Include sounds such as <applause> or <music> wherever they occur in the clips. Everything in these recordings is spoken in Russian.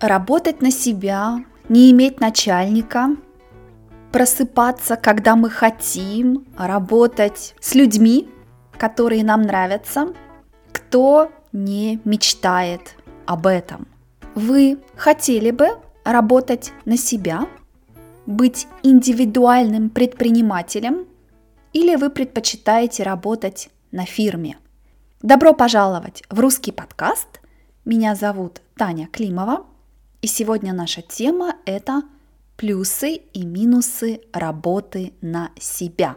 Работать на себя, не иметь начальника, просыпаться, когда мы хотим, работать с людьми, которые нам нравятся. Кто не мечтает об этом? Вы хотели бы работать на себя, быть индивидуальным предпринимателем или вы предпочитаете работать на фирме? Добро пожаловать в русский подкаст. Меня зовут Таня Климова, и сегодня наша тема – это плюсы и минусы работы на себя.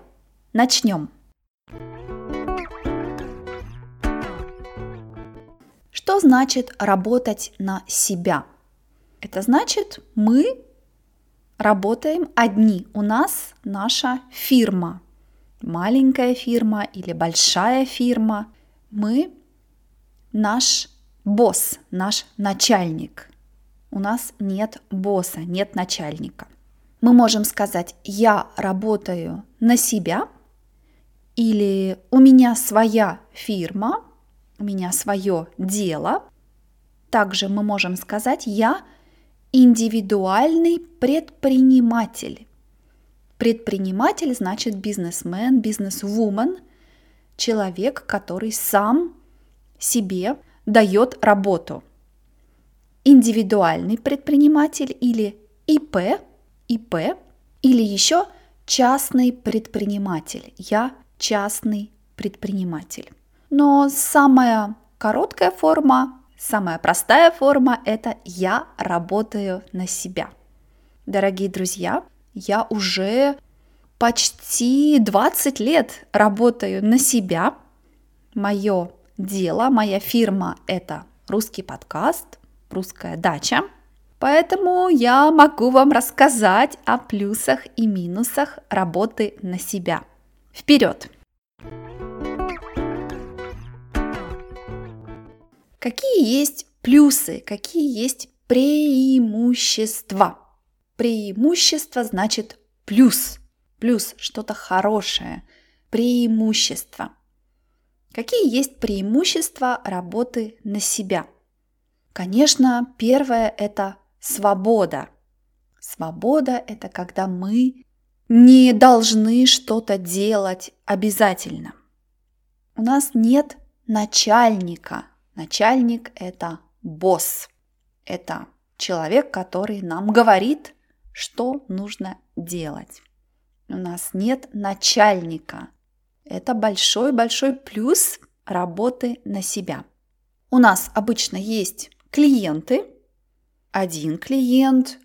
Начнем. Что значит работать на себя? Это значит, мы работаем одни. У нас наша фирма. Маленькая фирма или большая фирма. Мы наш босс, наш начальник. У нас нет босса, нет начальника. Мы можем сказать, я работаю на себя, или у меня своя фирма, у меня свое дело. Также мы можем сказать, я индивидуальный предприниматель. Предприниматель значит бизнесмен, бизнесвумен, человек, который сам себе дает работу. Индивидуальный предприниматель или ИП, ИП или еще частный предприниматель. Я частный предприниматель. Но самая короткая форма Самая простая форма – это «я работаю на себя». Дорогие друзья, я уже почти 20 лет работаю на себя. Мое дело, моя фирма – это русский подкаст, русская дача. Поэтому я могу вам рассказать о плюсах и минусах работы на себя. Вперед! Какие есть плюсы, какие есть преимущества? Преимущество значит плюс. Плюс что-то хорошее. Преимущество. Какие есть преимущества работы на себя? Конечно, первое – это свобода. Свобода – это когда мы не должны что-то делать обязательно. У нас нет начальника – Начальник – это босс. Это человек, который нам говорит, что нужно делать. У нас нет начальника. Это большой-большой плюс работы на себя. У нас обычно есть клиенты, один клиент,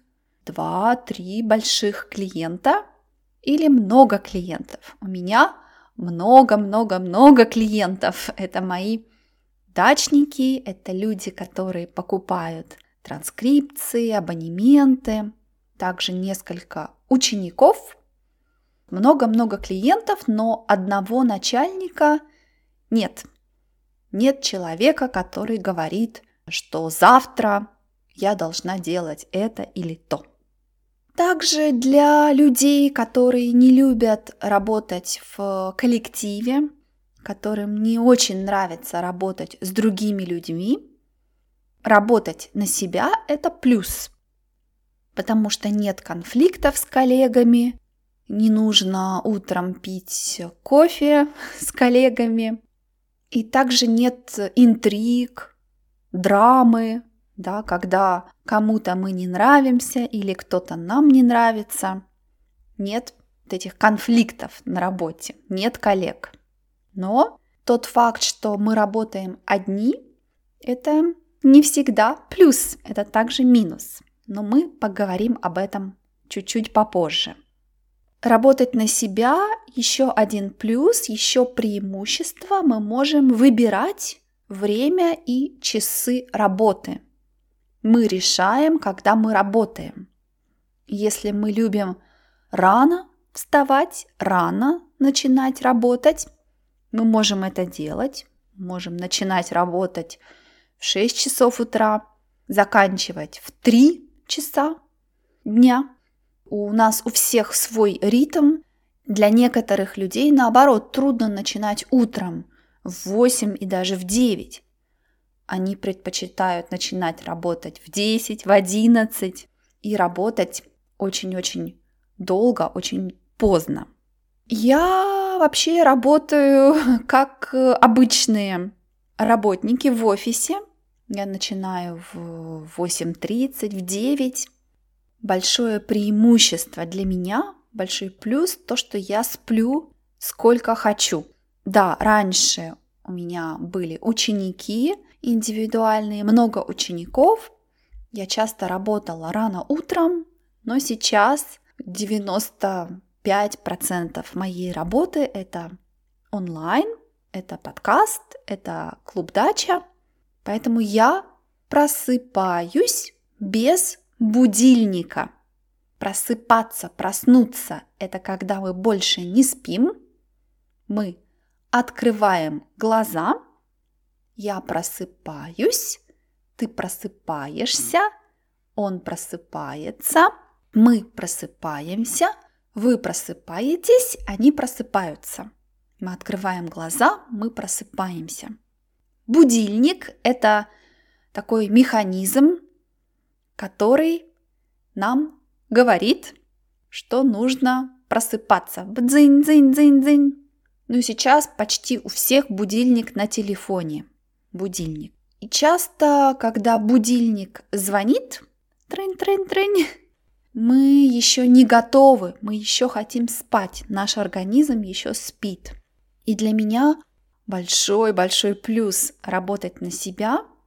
два, три больших клиента или много клиентов. У меня много-много-много клиентов. Это мои Дачники – это люди, которые покупают транскрипции, абонементы, также несколько учеников, много-много клиентов, но одного начальника нет. Нет человека, который говорит, что завтра я должна делать это или то. Также для людей, которые не любят работать в коллективе, которым не очень нравится работать с другими людьми, работать на себя – это плюс, потому что нет конфликтов с коллегами, не нужно утром пить кофе <laughs> с коллегами, и также нет интриг, драмы, да, когда кому-то мы не нравимся или кто-то нам не нравится. Нет этих конфликтов на работе, нет коллег. Но тот факт, что мы работаем одни, это не всегда плюс, это также минус. Но мы поговорим об этом чуть-чуть попозже. Работать на себя еще один плюс, еще преимущество. Мы можем выбирать время и часы работы. Мы решаем, когда мы работаем. Если мы любим рано вставать, рано начинать работать, мы можем это делать, можем начинать работать в 6 часов утра, заканчивать в 3 часа дня. У нас у всех свой ритм. Для некоторых людей, наоборот, трудно начинать утром в 8 и даже в 9. они предпочитают начинать работать в 10, в 11 и работать очень-очень долго, очень поздно. Я вообще работаю <laughs> как обычные работники в офисе. Я начинаю в 8.30, в 9. Большое преимущество для меня, большой плюс, то, что я сплю сколько хочу. Да, раньше у меня были ученики индивидуальные, много учеников. Я часто работала рано утром, но сейчас 95% моей работы это онлайн, это подкаст, это клуб дача. Поэтому я просыпаюсь без будильника. Просыпаться, проснуться – это когда мы больше не спим. Мы открываем глаза. Я просыпаюсь, ты просыпаешься, он просыпается, мы просыпаемся, вы просыпаетесь, они просыпаются. Мы открываем глаза, мы просыпаемся. Будильник – это такой механизм, который нам говорит, что нужно просыпаться. Бдзинь, Ну, сейчас почти у всех будильник на телефоне. Будильник. И часто, когда будильник звонит, трынь-трынь-трынь, <laughs> мы еще не готовы, мы еще хотим спать, наш организм еще спит. И для меня большой-большой плюс работать на себя –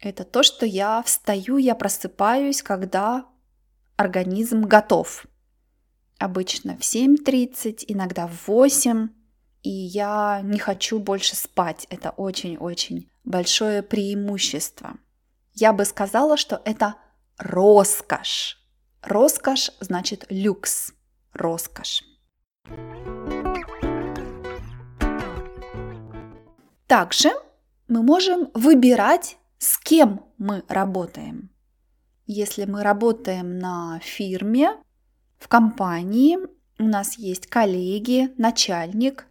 это то, что я встаю, я просыпаюсь, когда организм готов. Обычно в 7.30, иногда в 8, и я не хочу больше спать. Это очень-очень большое преимущество. Я бы сказала, что это роскошь. Роскошь значит люкс, роскошь. Также мы можем выбирать, с кем мы работаем. Если мы работаем на фирме, в компании, у нас есть коллеги, начальник,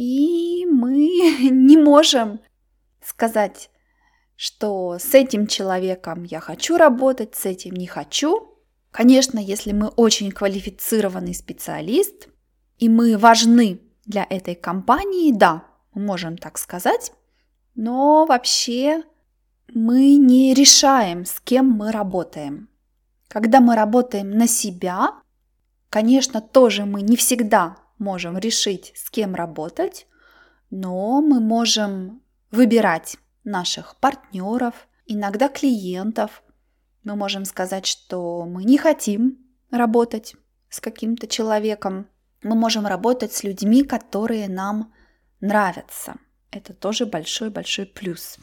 и мы <laughs> не можем сказать, что с этим человеком я хочу работать, с этим не хочу. Конечно, если мы очень квалифицированный специалист, и мы важны для этой компании, да, мы можем так сказать, но вообще мы не решаем, с кем мы работаем. Когда мы работаем на себя, конечно, тоже мы не всегда можем решить, с кем работать, но мы можем выбирать наших партнеров, иногда клиентов. Мы можем сказать, что мы не хотим работать с каким-то человеком. Мы можем работать с людьми, которые нам нравятся. Это тоже большой-большой плюс.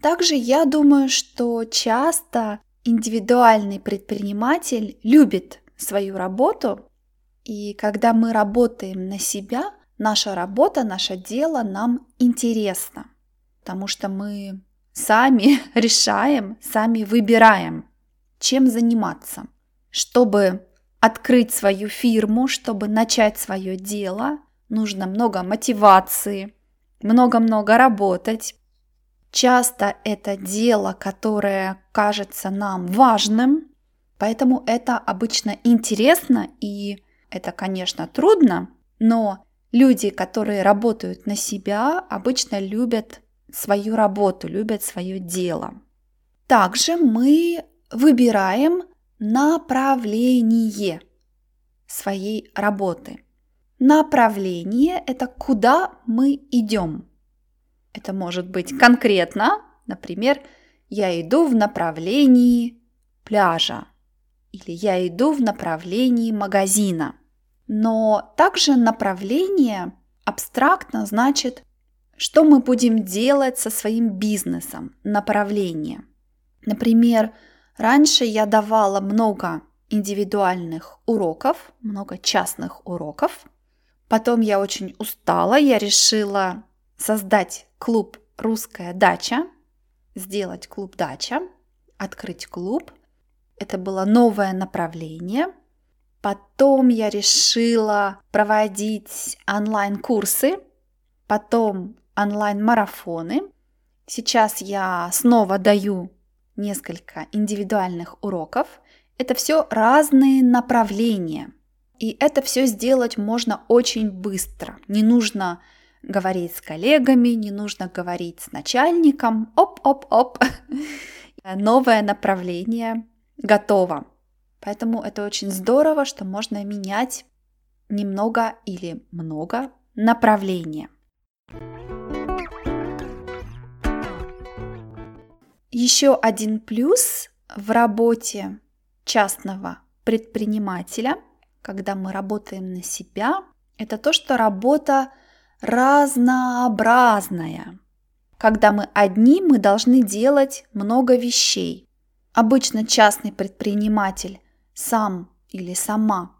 Также я думаю, что часто индивидуальный предприниматель любит свою работу, и когда мы работаем на себя, наша работа, наше дело нам интересно, потому что мы сами <laughs> решаем, сами выбираем, чем заниматься. Чтобы открыть свою фирму, чтобы начать свое дело, нужно много мотивации, много-много работать. Часто это дело, которое кажется нам важным, поэтому это обычно интересно и это, конечно, трудно, но люди, которые работают на себя, обычно любят свою работу, любят свое дело. Также мы выбираем направление своей работы. Направление – это куда мы идем. Это может быть конкретно, например, я иду в направлении пляжа или я иду в направлении магазина. Но также направление абстрактно значит, что мы будем делать со своим бизнесом, направление. Например, раньше я давала много индивидуальных уроков, много частных уроков. Потом я очень устала, я решила создать клуб «Русская дача», сделать клуб «Дача», открыть клуб – это было новое направление. Потом я решила проводить онлайн-курсы, потом онлайн-марафоны. Сейчас я снова даю несколько индивидуальных уроков. Это все разные направления. И это все сделать можно очень быстро. Не нужно говорить с коллегами, не нужно говорить с начальником. Оп-оп-оп. <laughs> Новое направление готово. Поэтому это очень здорово, что можно менять немного или много направления. Еще один плюс в работе частного предпринимателя, когда мы работаем на себя, это то, что работа разнообразная. Когда мы одни, мы должны делать много вещей. Обычно частный предприниматель сам или сама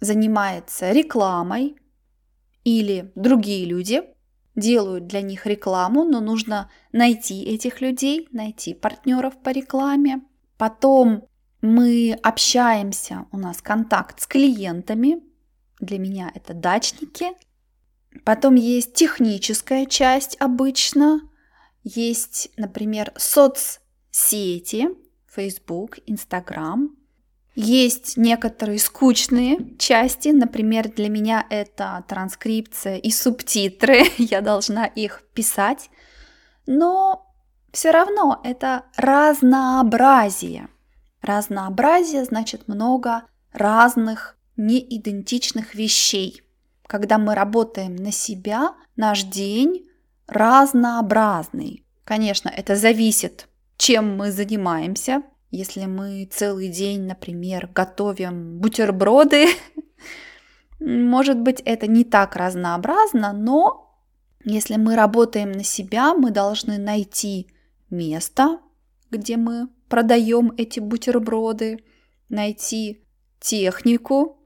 занимается рекламой, или другие люди делают для них рекламу, но нужно найти этих людей, найти партнеров по рекламе. Потом мы общаемся, у нас контакт с клиентами, для меня это дачники. Потом есть техническая часть обычно, есть, например, соцсети, Facebook, Instagram, есть некоторые скучные части, например, для меня это транскрипция и субтитры, <laughs> я должна их писать, но все равно это разнообразие. Разнообразие значит много разных неидентичных вещей. Когда мы работаем на себя, наш день разнообразный. Конечно, это зависит, чем мы занимаемся, если мы целый день, например, готовим бутерброды, <laughs> может быть, это не так разнообразно, но если мы работаем на себя, мы должны найти место, где мы продаем эти бутерброды, найти технику,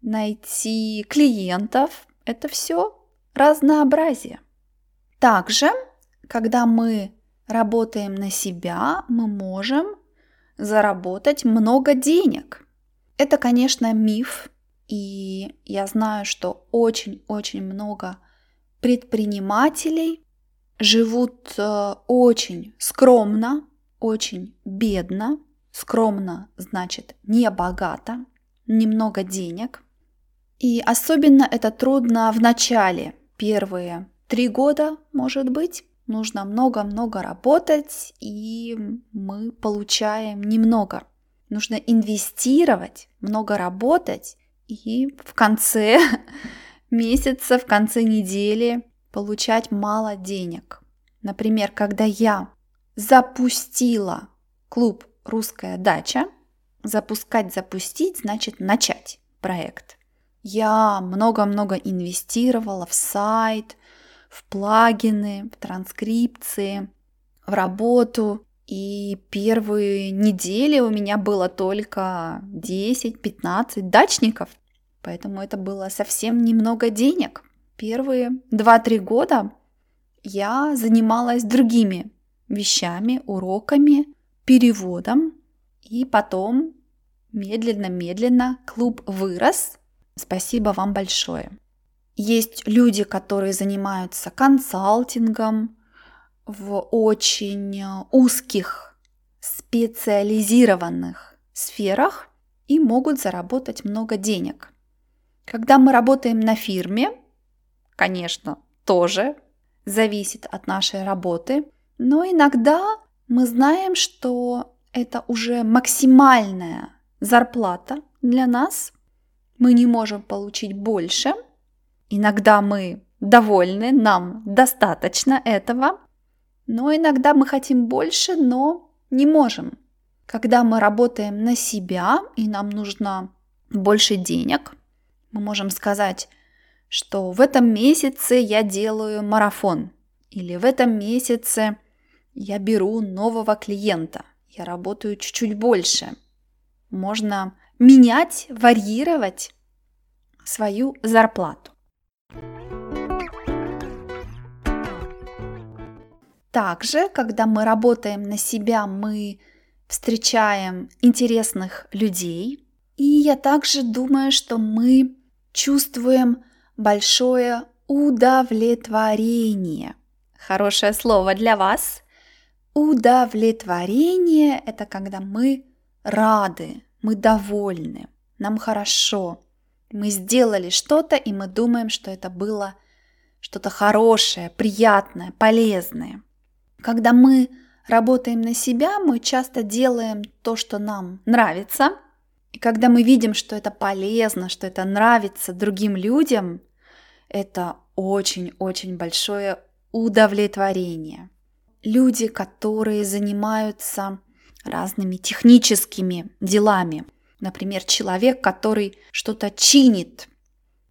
найти клиентов. Это все разнообразие. Также, когда мы работаем на себя, мы можем заработать много денег. Это, конечно, миф, и я знаю, что очень-очень много предпринимателей живут э, очень скромно, очень бедно. Скромно значит не богато, немного денег. И особенно это трудно в начале, первые три года, может быть, нужно много-много работать, и мы получаем немного. Нужно инвестировать, много работать, и в конце <laughs> месяца, в конце недели получать мало денег. Например, когда я запустила клуб «Русская дача», запускать, запустить значит начать проект. Я много-много инвестировала в сайт, в плагины, в транскрипции, в работу. И первые недели у меня было только 10-15 дачников, поэтому это было совсем немного денег. Первые 2-3 года я занималась другими вещами, уроками, переводом, и потом медленно-медленно клуб вырос. Спасибо вам большое. Есть люди, которые занимаются консалтингом в очень узких, специализированных сферах и могут заработать много денег. Когда мы работаем на фирме, конечно, тоже зависит от нашей работы, но иногда мы знаем, что это уже максимальная зарплата для нас. Мы не можем получить больше – Иногда мы довольны, нам достаточно этого, но иногда мы хотим больше, но не можем. Когда мы работаем на себя и нам нужно больше денег, мы можем сказать, что в этом месяце я делаю марафон или в этом месяце я беру нового клиента, я работаю чуть-чуть больше. Можно менять, варьировать свою зарплату. Также, когда мы работаем на себя, мы встречаем интересных людей. И я также думаю, что мы чувствуем большое удовлетворение. Хорошее слово для вас. Удовлетворение – это когда мы рады, мы довольны, нам хорошо. Мы сделали что-то, и мы думаем, что это было что-то хорошее, приятное, полезное. Когда мы работаем на себя, мы часто делаем то, что нам нравится. И когда мы видим, что это полезно, что это нравится другим людям, это очень-очень большое удовлетворение. Люди, которые занимаются разными техническими делами, например, человек, который что-то чинит.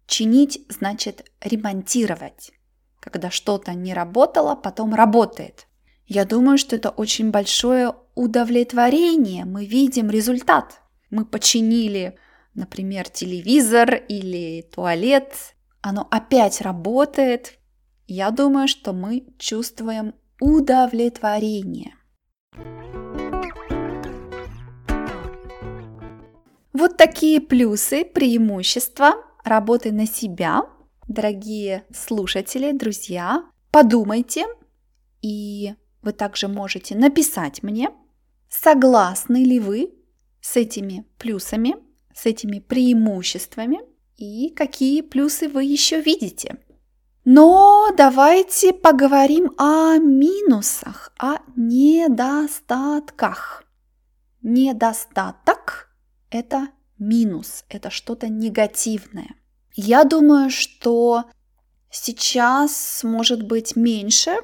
Чинить значит ремонтировать. Когда что-то не работало, потом работает. Я думаю, что это очень большое удовлетворение. Мы видим результат. Мы починили, например, телевизор или туалет. Оно опять работает. Я думаю, что мы чувствуем удовлетворение. Вот такие плюсы, преимущества работы на себя. Дорогие слушатели, друзья, подумайте и вы также можете написать мне, согласны ли вы с этими плюсами, с этими преимуществами и какие плюсы вы еще видите. Но давайте поговорим о минусах, о недостатках. Недостаток – это минус, это что-то негативное. Я думаю, что сейчас может быть меньше,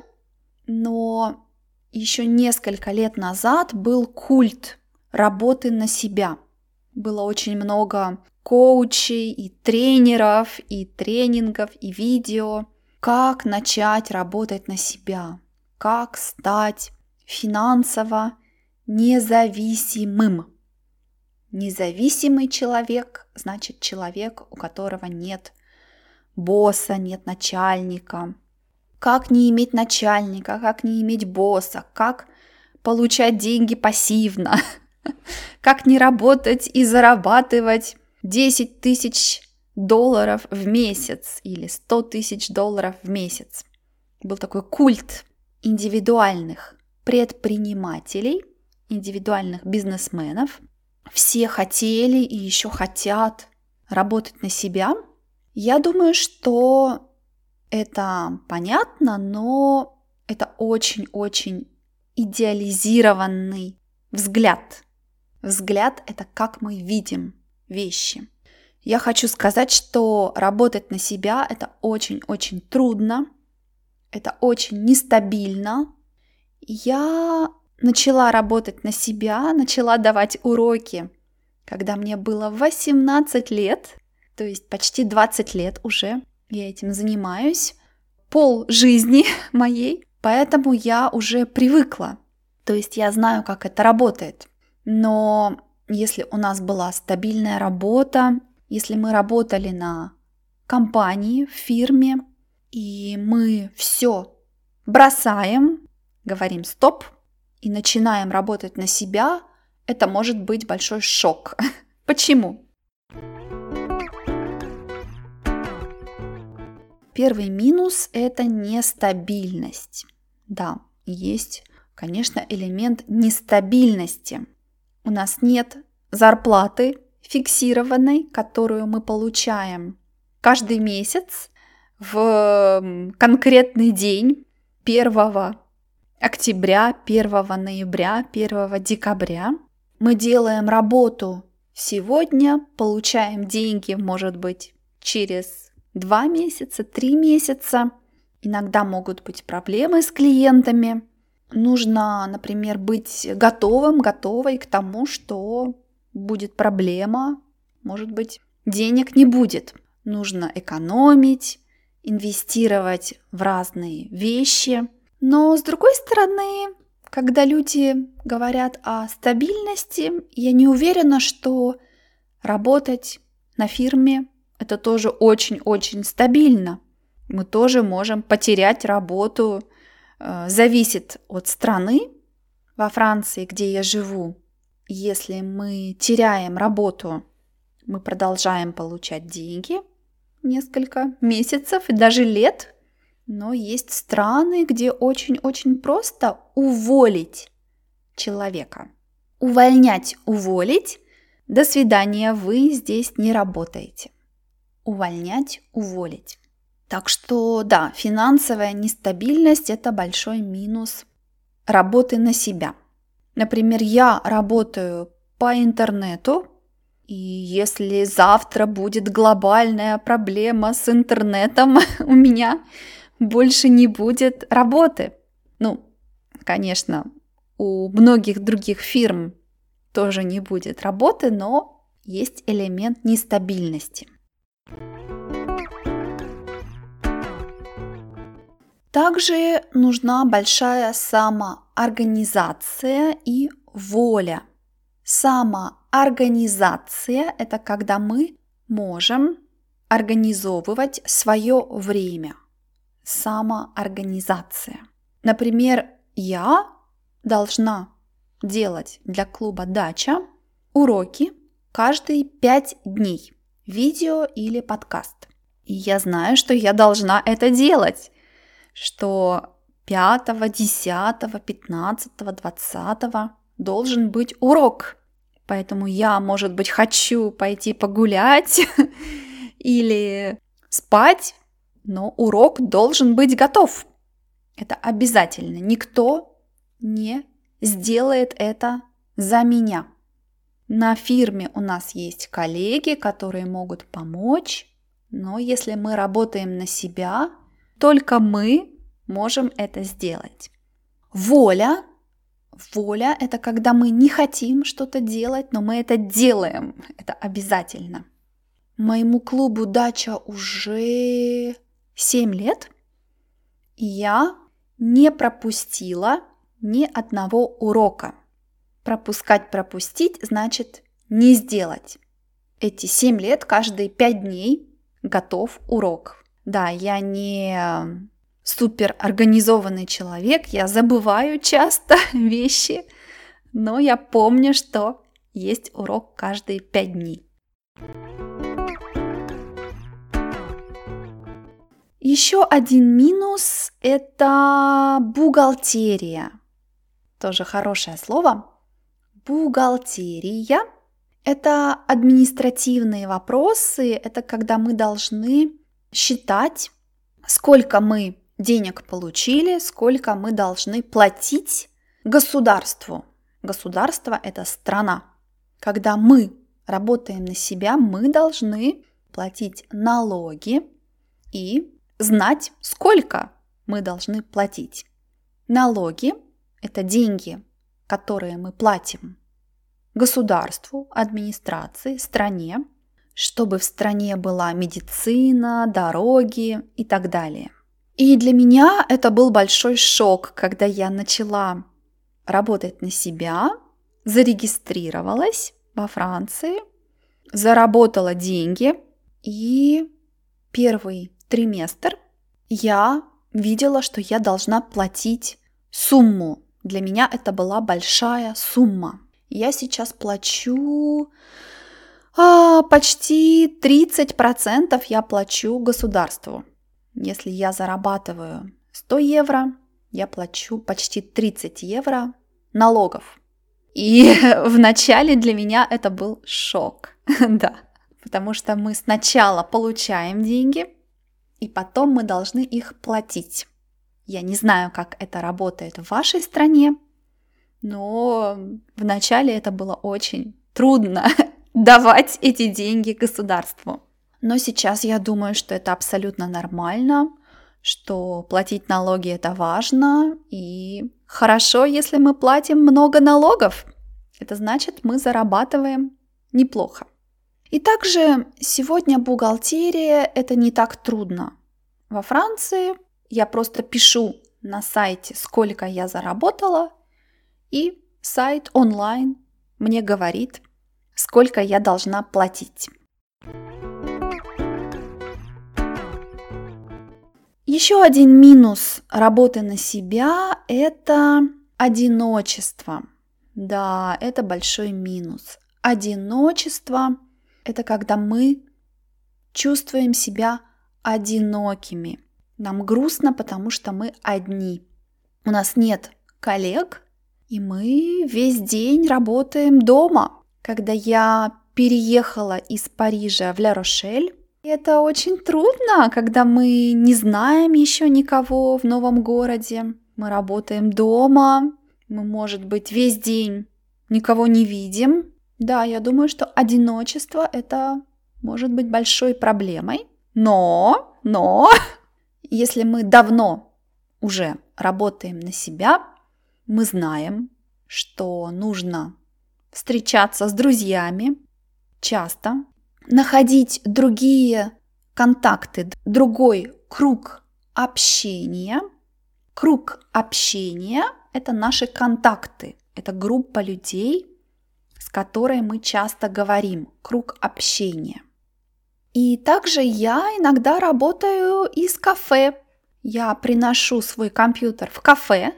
но еще несколько лет назад был культ работы на себя. Было очень много коучей и тренеров, и тренингов, и видео, как начать работать на себя, как стать финансово независимым. Независимый человек значит человек, у которого нет босса, нет начальника, как не иметь начальника, как не иметь босса, как получать деньги пассивно, <laughs> как не работать и зарабатывать 10 тысяч долларов в месяц или 100 тысяч долларов в месяц. Был такой культ индивидуальных предпринимателей, индивидуальных бизнесменов. Все хотели и еще хотят работать на себя. Я думаю, что это понятно, но это очень-очень идеализированный взгляд. Взгляд – это как мы видим вещи. Я хочу сказать, что работать на себя – это очень-очень трудно, это очень нестабильно. Я начала работать на себя, начала давать уроки, когда мне было 18 лет, то есть почти 20 лет уже я этим занимаюсь пол жизни <laughs> моей, поэтому я уже привыкла. То есть я знаю, как это работает. Но если у нас была стабильная работа, если мы работали на компании, в фирме, и мы все бросаем, говорим стоп и начинаем работать на себя, это может быть большой шок. <laughs> Почему? Первый минус – это нестабильность. Да, есть, конечно, элемент нестабильности. У нас нет зарплаты фиксированной, которую мы получаем каждый месяц в конкретный день 1 октября, 1 ноября, 1 декабря. Мы делаем работу сегодня, получаем деньги, может быть, через два месяца, три месяца. Иногда могут быть проблемы с клиентами. Нужно, например, быть готовым, готовой к тому, что будет проблема, может быть, денег не будет. Нужно экономить, инвестировать в разные вещи. Но с другой стороны, когда люди говорят о стабильности, я не уверена, что работать на фирме это тоже очень-очень стабильно. Мы тоже можем потерять работу. Э, зависит от страны. Во Франции, где я живу, если мы теряем работу, мы продолжаем получать деньги несколько месяцев и даже лет, Но есть страны, где очень-очень просто уволить человека. Увольнять, уволить. До свидания, вы здесь не работаете. Увольнять, уволить. Так что да, финансовая нестабильность – это большой минус работы на себя. Например, я работаю по интернету, и если завтра будет глобальная проблема с интернетом, <laughs> у меня больше не будет работы. Ну, конечно, у многих других фирм тоже не будет работы, но есть элемент нестабильности. Также нужна большая самоорганизация и воля. Самоорганизация – это когда мы можем организовывать свое время. Самоорганизация. Например, я должна делать для клуба «Дача» уроки каждые пять дней, видео или подкаст. И я знаю, что я должна это делать, что 5, 10, 15, 20 должен быть урок. Поэтому я, может быть, хочу пойти погулять <laughs> или спать, но урок должен быть готов. Это обязательно. Никто не сделает это за меня. На фирме у нас есть коллеги, которые могут помочь, но если мы работаем на себя, только мы можем это сделать. Воля. Воля – это когда мы не хотим что-то делать, но мы это делаем. Это обязательно. Моему клубу «Дача» уже 7 лет. Я не пропустила ни одного урока. Пропускать, пропустить значит не сделать. Эти 7 лет, каждые 5 дней готов урок. Да, я не супер организованный человек, я забываю часто <laughs> вещи, но я помню, что есть урок каждые 5 дней. Еще один минус – это бухгалтерия тоже хорошее слово. Бухгалтерия – это административные вопросы, это когда мы должны считать, сколько мы денег получили, сколько мы должны платить государству. Государство – это страна. Когда мы работаем на себя, мы должны платить налоги и знать, сколько мы должны платить. Налоги это деньги, которые мы платим государству, администрации, стране, чтобы в стране была медицина, дороги и так далее. И для меня это был большой шок, когда я начала работать на себя, зарегистрировалась во Франции, заработала деньги, и первый триместр я видела, что я должна платить сумму для меня это была большая сумма. Я сейчас плачу а, почти 30% я плачу государству. Если я зарабатываю 100 евро, я плачу почти 30 евро налогов. И <laughs> вначале для меня это был шок, <laughs> да, потому что мы сначала получаем деньги, и потом мы должны их платить. Я не знаю, как это работает в вашей стране, но вначале это было очень трудно <laughs> давать эти деньги государству. Но сейчас я думаю, что это абсолютно нормально, что платить налоги это важно, и хорошо, если мы платим много налогов. Это значит, мы зарабатываем неплохо. И также сегодня бухгалтерия это не так трудно. Во Франции я просто пишу на сайте, сколько я заработала, и сайт онлайн мне говорит, сколько я должна платить. Еще один минус работы на себя – это одиночество. Да, это большой минус. Одиночество – это когда мы чувствуем себя одинокими – Нам грустно, потому что мы одни. У нас нет коллег, и мы весь день работаем дома. Когда я переехала из Парижа в Ля-Рошель, это очень трудно, когда мы не знаем еще никого в новом городе. Мы работаем дома, мы, может быть, весь день никого не видим. Да, я думаю, что одиночество это может быть большой проблемой. Но, но, <laughs> если мы давно уже работаем на себя, мы знаем, что нужно встречаться с друзьями часто, находить другие контакты, другой круг общения. Круг общения – это наши контакты, это группа людей, которой мы часто говорим, круг общения. И также я иногда работаю из кафе. Я приношу свой компьютер в кафе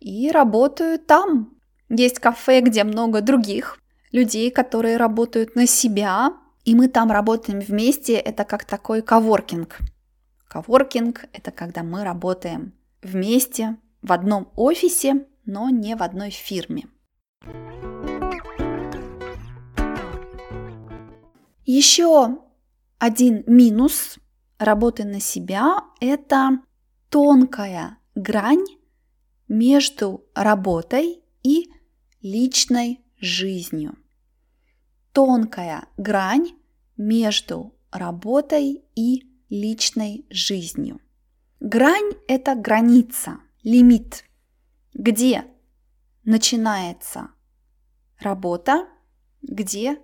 и работаю там. Есть кафе, где много других людей, которые работают на себя, и мы там работаем вместе, это как такой коворкинг. Коворкинг – это когда мы работаем вместе в одном офисе, но не в одной фирме. Еще один минус работы на себя – это тонкая грань между работой и личной жизнью тонкая грань между работой и личной жизнью. Грань – это граница, лимит, где начинается работа, где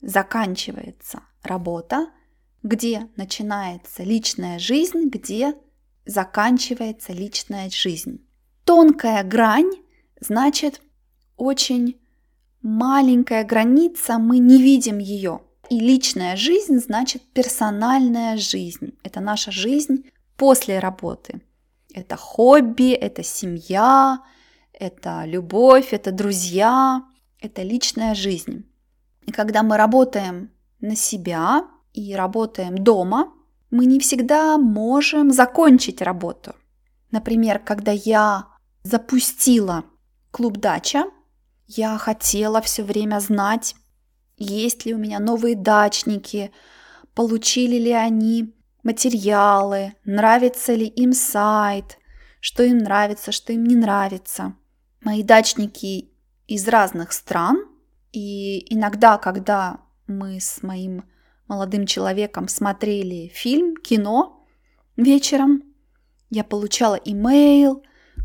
заканчивается работа, где начинается личная жизнь, где заканчивается личная жизнь. Тонкая грань значит очень маленькая граница, мы не видим ее. И личная жизнь значит персональная жизнь. Это наша жизнь после работы. Это хобби, это семья, это любовь, это друзья, это личная жизнь. И когда мы работаем на себя и работаем дома, мы не всегда можем закончить работу. Например, когда я запустила клуб дача, я хотела все время знать, есть ли у меня новые дачники, получили ли они материалы, нравится ли им сайт, что им нравится, что им не нравится. Мои дачники из разных стран, и иногда, когда мы с моим молодым человеком смотрели фильм, кино вечером, я получала имейл,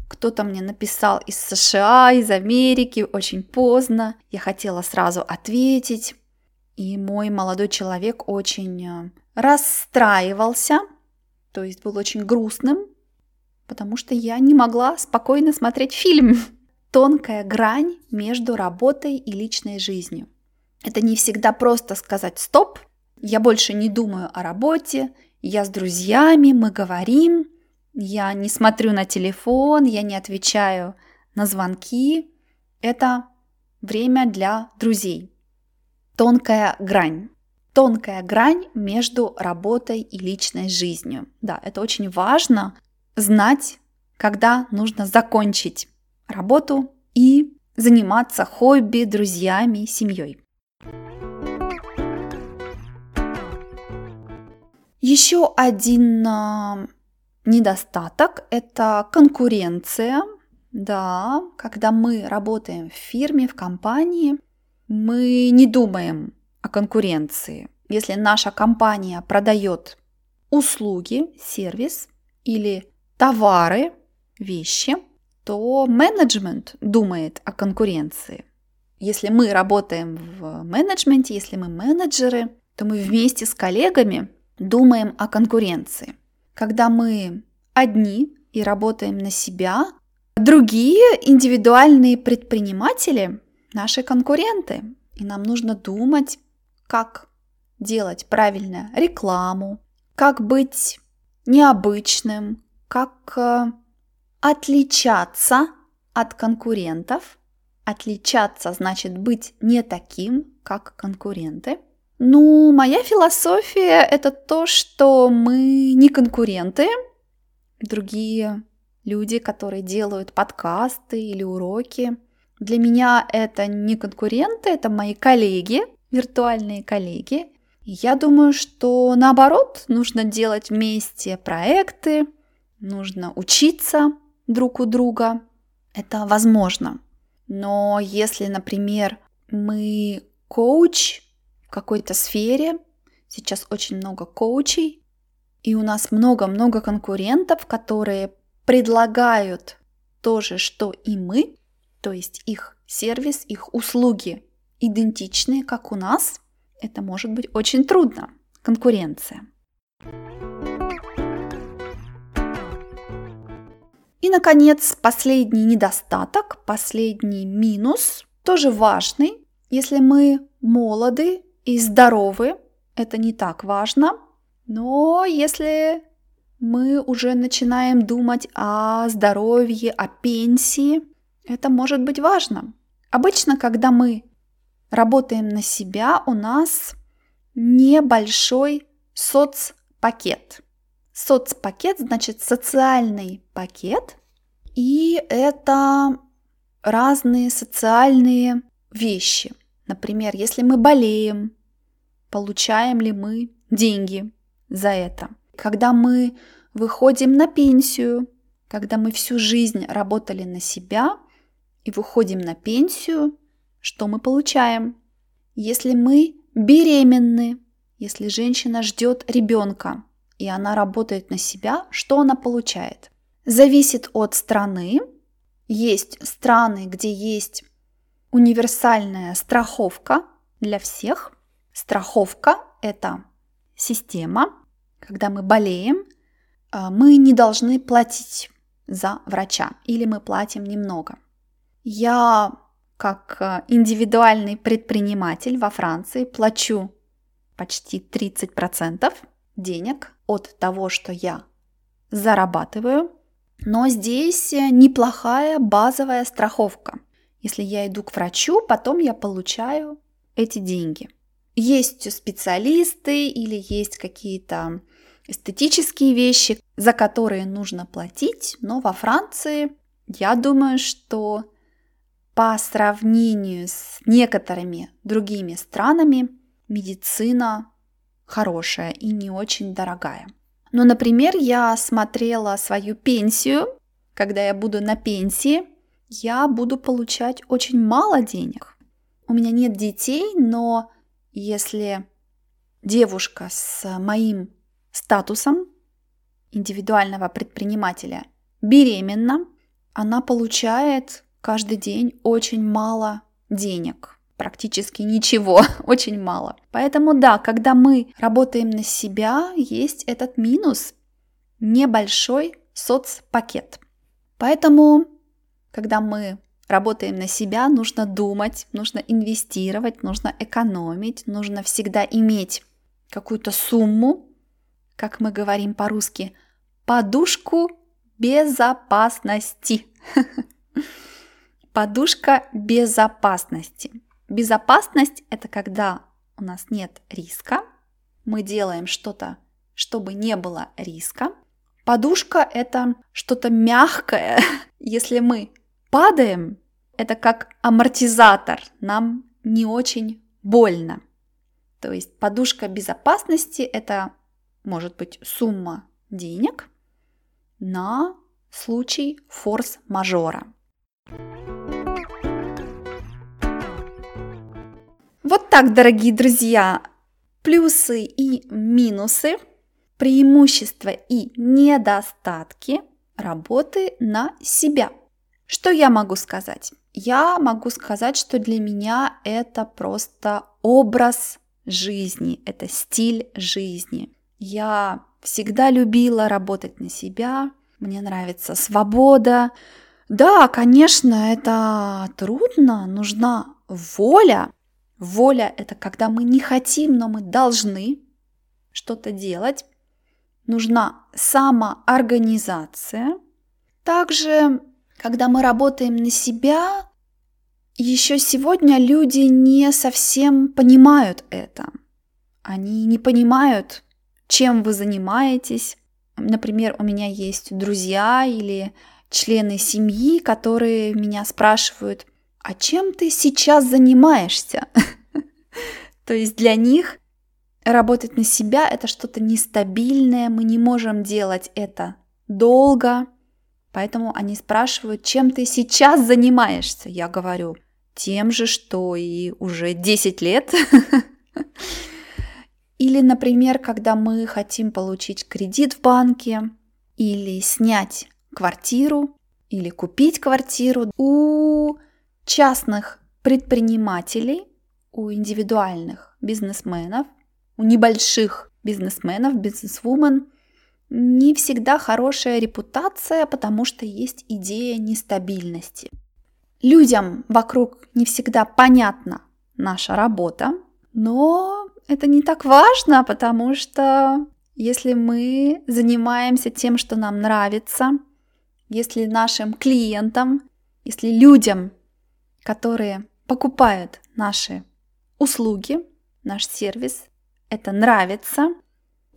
кто-то мне написал из США, из Америки, очень поздно. Я хотела сразу ответить. И мой молодой человек очень э, расстраивался, то есть был очень грустным, потому что я не могла спокойно смотреть фильм. Тонкая грань между работой и личной жизнью. Это не всегда просто сказать «стоп», я больше не думаю о работе, я с друзьями, мы говорим, я не смотрю на телефон, я не отвечаю на звонки. Это время для друзей. Тонкая грань. Тонкая грань между работой и личной жизнью. Да, это очень важно знать, когда нужно закончить работу и заниматься хобби, друзьями, семьей. Еще один а, Недостаток – это конкуренция. Да, когда мы работаем в фирме, в компании, мы не думаем о конкуренции. Если наша компания продает услуги, сервис или товары, вещи, то менеджмент думает о конкуренции. Если мы работаем в менеджменте, если мы менеджеры, то мы вместе с коллегами думаем о конкуренции когда мы одни и работаем на себя, другие индивидуальные предприниматели – наши конкуренты. И нам нужно думать, как делать правильно рекламу, как быть необычным, как э, отличаться от конкурентов. Отличаться значит быть не таким, как конкуренты – ну, моя философия – это то, что мы не конкуренты, другие люди, которые делают подкасты или уроки. Для меня это не конкуренты, это мои коллеги, виртуальные коллеги. я думаю, что наоборот, нужно делать вместе проекты, нужно учиться друг у друга. Это возможно. Но если, например, мы коуч в какой-то сфере, сейчас очень много коучей, и у нас много-много конкурентов, которые предлагают то же, что и мы, то есть их сервис, их услуги идентичные, как у нас, это может быть очень трудно. Конкуренция. И, наконец, последний недостаток, последний минус, тоже важный. Если мы молоды и здоровы, это не так важно. Но если мы уже начинаем думать о здоровье, о пенсии, это может быть важно. Обычно, когда мы работаем на себя, у нас небольшой соцпакет. Соцпакет значит социальный пакет, и это разные социальные вещи. Например, если мы болеем, получаем ли мы деньги за это – когда мы выходим на пенсию, когда мы всю жизнь работали на себя и выходим на пенсию, что мы получаем? Если мы беременны, если женщина ждет ребенка, и она работает на себя, что она получает? Зависит от страны. Есть страны, где есть универсальная страховка для всех. Страховка – это система, когда мы болеем, а, мы не должны платить за врача или мы платим немного. Я как а, индивидуальный предприниматель во Франции плачу почти 30% денег от того, что я зарабатываю. Но здесь неплохая базовая страховка. Если я иду к врачу, потом я получаю эти деньги. Есть специалисты или есть какие-то эстетические вещи, за которые нужно платить, но во Франции я думаю, что по сравнению с некоторыми другими странами медицина хорошая и не очень дорогая. Но, например, я смотрела свою пенсию, когда я буду на пенсии, я буду получать очень мало денег. У меня нет детей, но если девушка с моим статусом индивидуального предпринимателя беременна, она получает каждый день очень мало денег, практически ничего, <laughs> очень мало. Поэтому да, когда мы работаем на себя, есть этот минус, небольшой соцпакет. Поэтому, когда мы работаем на себя, нужно думать, нужно инвестировать, нужно экономить, нужно всегда иметь какую-то сумму, как мы говорим по-русски, подушку безопасности. <laughs> Подушка безопасности. Безопасность – это когда у нас нет риска, мы делаем что-то, чтобы не было риска. Подушка – это что-то мягкое. <laughs> Если мы падаем, это как амортизатор, нам не очень больно. То есть подушка безопасности – это может быть сумма денег на случай форс-мажора. Вот так, дорогие друзья, плюсы и минусы, преимущества и недостатки работы на себя. Что я могу сказать? Я могу сказать, что для меня это просто образ жизни, это стиль жизни. Я всегда любила работать на себя, мне нравится свобода. Да, конечно, это трудно, нужна воля. Воля – это когда мы не хотим, но мы должны что-то делать. Нужна самоорганизация. Также, когда мы работаем на себя, еще сегодня люди не совсем понимают это. Они не понимают, чем вы занимаетесь. Например, у меня есть друзья или члены семьи, которые меня спрашивают, а чем ты сейчас занимаешься? <laughs> То есть для них работать на себя это что-то нестабильное, мы не можем делать это долго, поэтому они спрашивают, чем ты сейчас занимаешься? Я говорю, тем же, что и уже 10 лет. <laughs> Или, например, когда мы хотим получить кредит в банке, или снять квартиру, или купить квартиру. У частных предпринимателей, у индивидуальных бизнесменов, у небольших бизнесменов, бизнесвумен не всегда хорошая репутация, потому что есть идея нестабильности. Людям вокруг не всегда понятна наша работа, но это не так важно, потому что если мы занимаемся тем, что нам нравится, если нашим клиентам, если людям, которые покупают наши услуги, наш сервис, это нравится,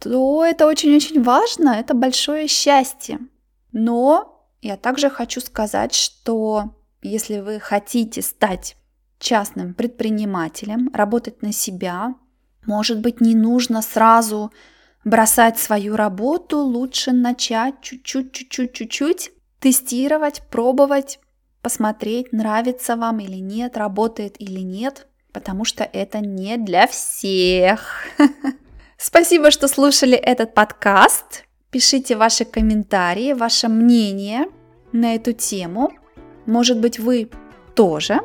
то это очень-очень важно, это большое счастье. Но я также хочу сказать, что если вы хотите стать частным предпринимателем, работать на себя, может быть, не нужно сразу бросать свою работу, лучше начать чуть-чуть, чуть-чуть, чуть-чуть тестировать, пробовать, посмотреть, нравится вам или нет, работает или нет, потому что это не для всех. <laughs> Спасибо, что слушали этот подкаст. Пишите ваши комментарии, ваше мнение на эту тему. Может быть, вы тоже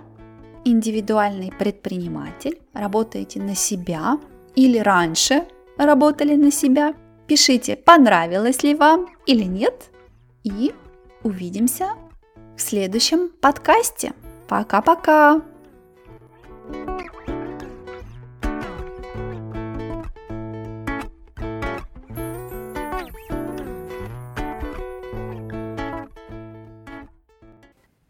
индивидуальный предприниматель, работаете на себя или раньше работали на себя. Пишите, понравилось ли вам или нет. И увидимся в следующем подкасте. Пока-пока!